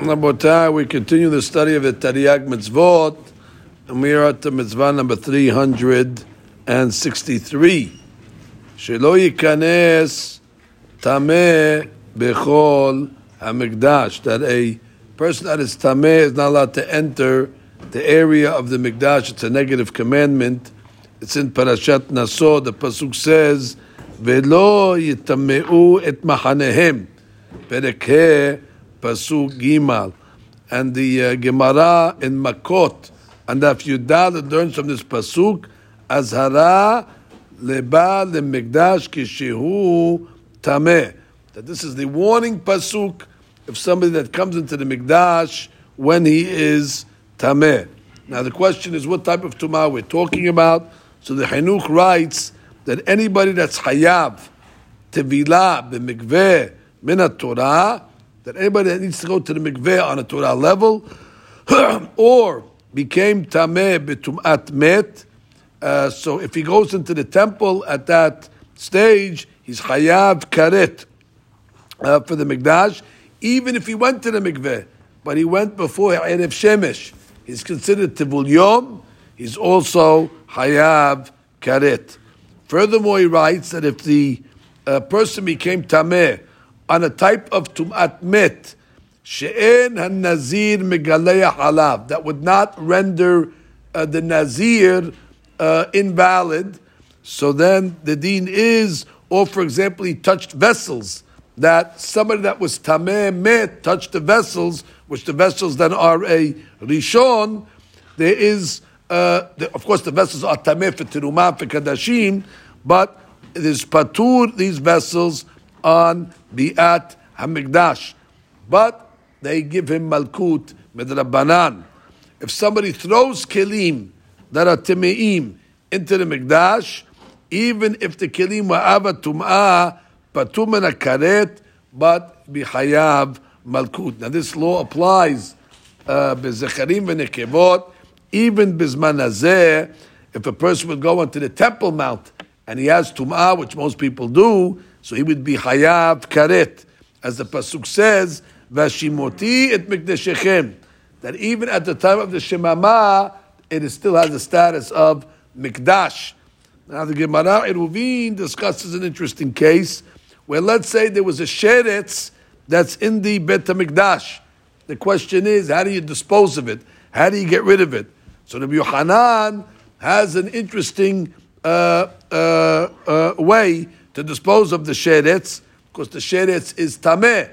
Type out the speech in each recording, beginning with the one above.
Rabotai, we continue the study of the Tariag Mitzvot, and we are at the mitzvah number 363. Shelo yikanes tameh bechol hamikdash. That a person that is tameh is not allowed to enter the area of the mikdash. It's a negative commandment. It's in Parashat Naso. The pasuk says, "Velo yitameu et mahanehem." Perek Pasuk Gimal, and the uh, Gemara in Makot, and if you Yudal learns from this Pasuk, Azhara leba lemigdash kishihu tameh. That this is the warning Pasuk of somebody that comes into the Mikdash when he is tameh. Now the question is, what type of tumah we're talking about? So the Chinuch writes that anybody that's hayav tevilah b'mikveh min Torah that anybody that needs to go to the mikveh on a Torah level, or became tameh betumat met, uh, so if he goes into the temple at that stage, he's chayav karet uh, for the mikdash, even if he went to the mikveh, but he went before erev shemesh, he's considered tevul yom. He's also hayav karet. Furthermore, he writes that if the uh, person became tameh on a type of tumat met, she'en nazir megaleya halav, that would not render uh, the nazir uh, invalid. So then the deen is, or for example, he touched vessels that somebody that was tameh met touched the vessels, which the vessels then are a rishon. There is, uh, the, of course, the vessels are tameh for terumah for kadashim, but there's patur these vessels on Bi'at Hamikdash. But they give him Malkut Medrabanan. If somebody throws Kelim that are Time'im into the Mikdash, even if the Kelim were Av HaTum'ah, Patum Karet, but Bihayav Malkut. Now this law applies uh, Bezecharim uh, Venekevot, even Bizman if a person would go onto the Temple Mount and he has Tum'ah, which most people do, so he would be Hayav Karet. As the Pasuk says, Vashimoti et Mikdeshechem. That even at the time of the Shemama, it still has the status of Mikdash. Now the Gemara Eruvin discusses an interesting case where let's say there was a sheretz that's in the Bet Mikdash. The question is, how do you dispose of it? How do you get rid of it? So the Yohanan has an interesting uh, uh, uh, way to dispose of the sheretz, because the sheretz is tameh.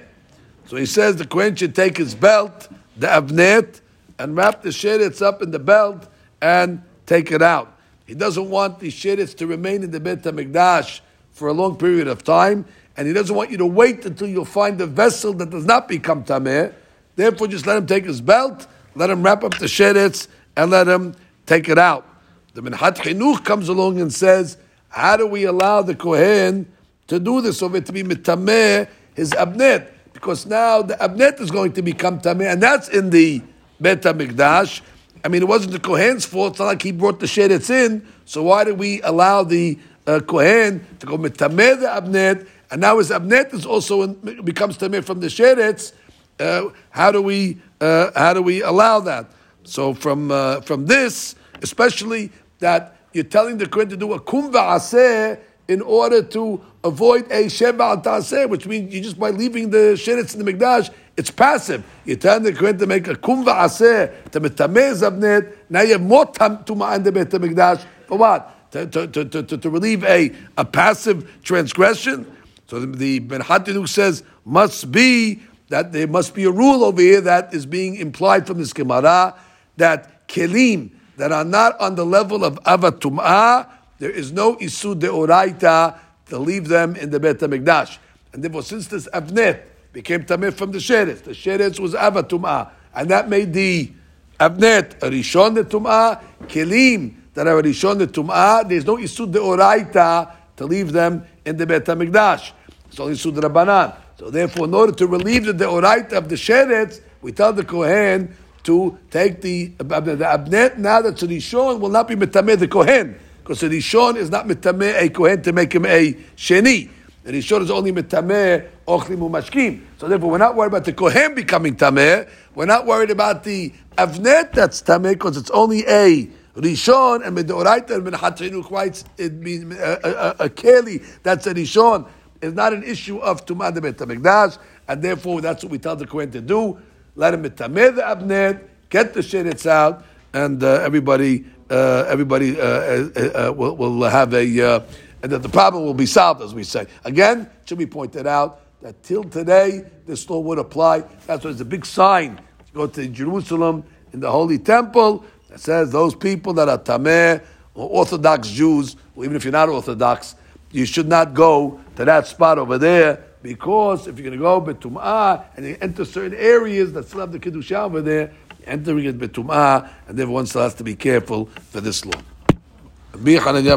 So he says the Kohen should take his belt, the avnet, and wrap the sheretz up in the belt and take it out. He doesn't want the sheretz to remain in the Beit HaMikdash for a long period of time, and he doesn't want you to wait until you'll find a vessel that does not become tameh. Therefore, just let him take his belt, let him wrap up the sheretz, and let him take it out. The Minhat Chinuch comes along and says, how do we allow the Kohen to do this it to be mitameh his abnet? Because now the abnet is going to become tameh, and that's in the Bet HaMikdash. I mean, it wasn't the Kohen's fault. It's not like he brought the sheretz in. So why did we allow the uh, Kohen to go mitameh the abnet, and now his abnet is also in, becomes tameh from the sheretz? Uh, how do we uh, how do we allow that? So from uh, from this, especially that you're telling the Kohen to do a kum va'aseh in order to avoid a shev ve'al ta'aseh, which means you just by leaving the sheretz in the mikdash, it's passive. You're telling the Kohen to make a kum va'aseh to metameh zabnet. Now you have more time to in the Beit mikdash for what? To, to, to, to, to relieve a, a passive transgression. So the, the Minhat Chinuch says must be that there must be a rule over here that is being implied from this Gemara that kelim that are not on the level of av hatum'ah, there is no isu deoraita to leave them in the Bet HaMikdash. And therefore, since this avnet became tameh from the sheretz, the sheretz was av hatum'ah, and that made the avnet a rishon de tum'ah, kelim that are a rishon de tum'ah, there's no isu deoraita to leave them in the Bet HaMikdash. It's only isu rabbanan. So therefore, in order to relieve the deoraita of the sheretz, we tell the kohen to take the, the abnet now that the rishon will not be metameh the kohen because the rishon is not metameh a kohen to make him a sheni. The rishon is only metameh ochlim umashkim. So therefore, we're not worried about the kohen becoming tameh. We're not worried about the avnet that's tameh because it's only a rishon and midoraita and minhatrinu quite it means uh, uh, uh, a, a, a, keli that's a rishon is not an issue of tumah and therefore that's what we tell the kohen to do. Let him tameh the avnet, get the sheretz out, and uh, everybody uh, everybody uh, uh, uh, will, will have a and that the problem will be solved, as we say. Again, it should be pointed out that till today, this law would apply. That's why it's a big sign. You go to Jerusalem in the Holy Temple that says those people that are Tameh or Orthodox Jews, or even if you're not Orthodox, you should not go to that spot over there because if you're going to go betum'ah and you enter certain areas that still have the Kedushah over there, entering it betum'ah, and everyone still has to be careful for this law.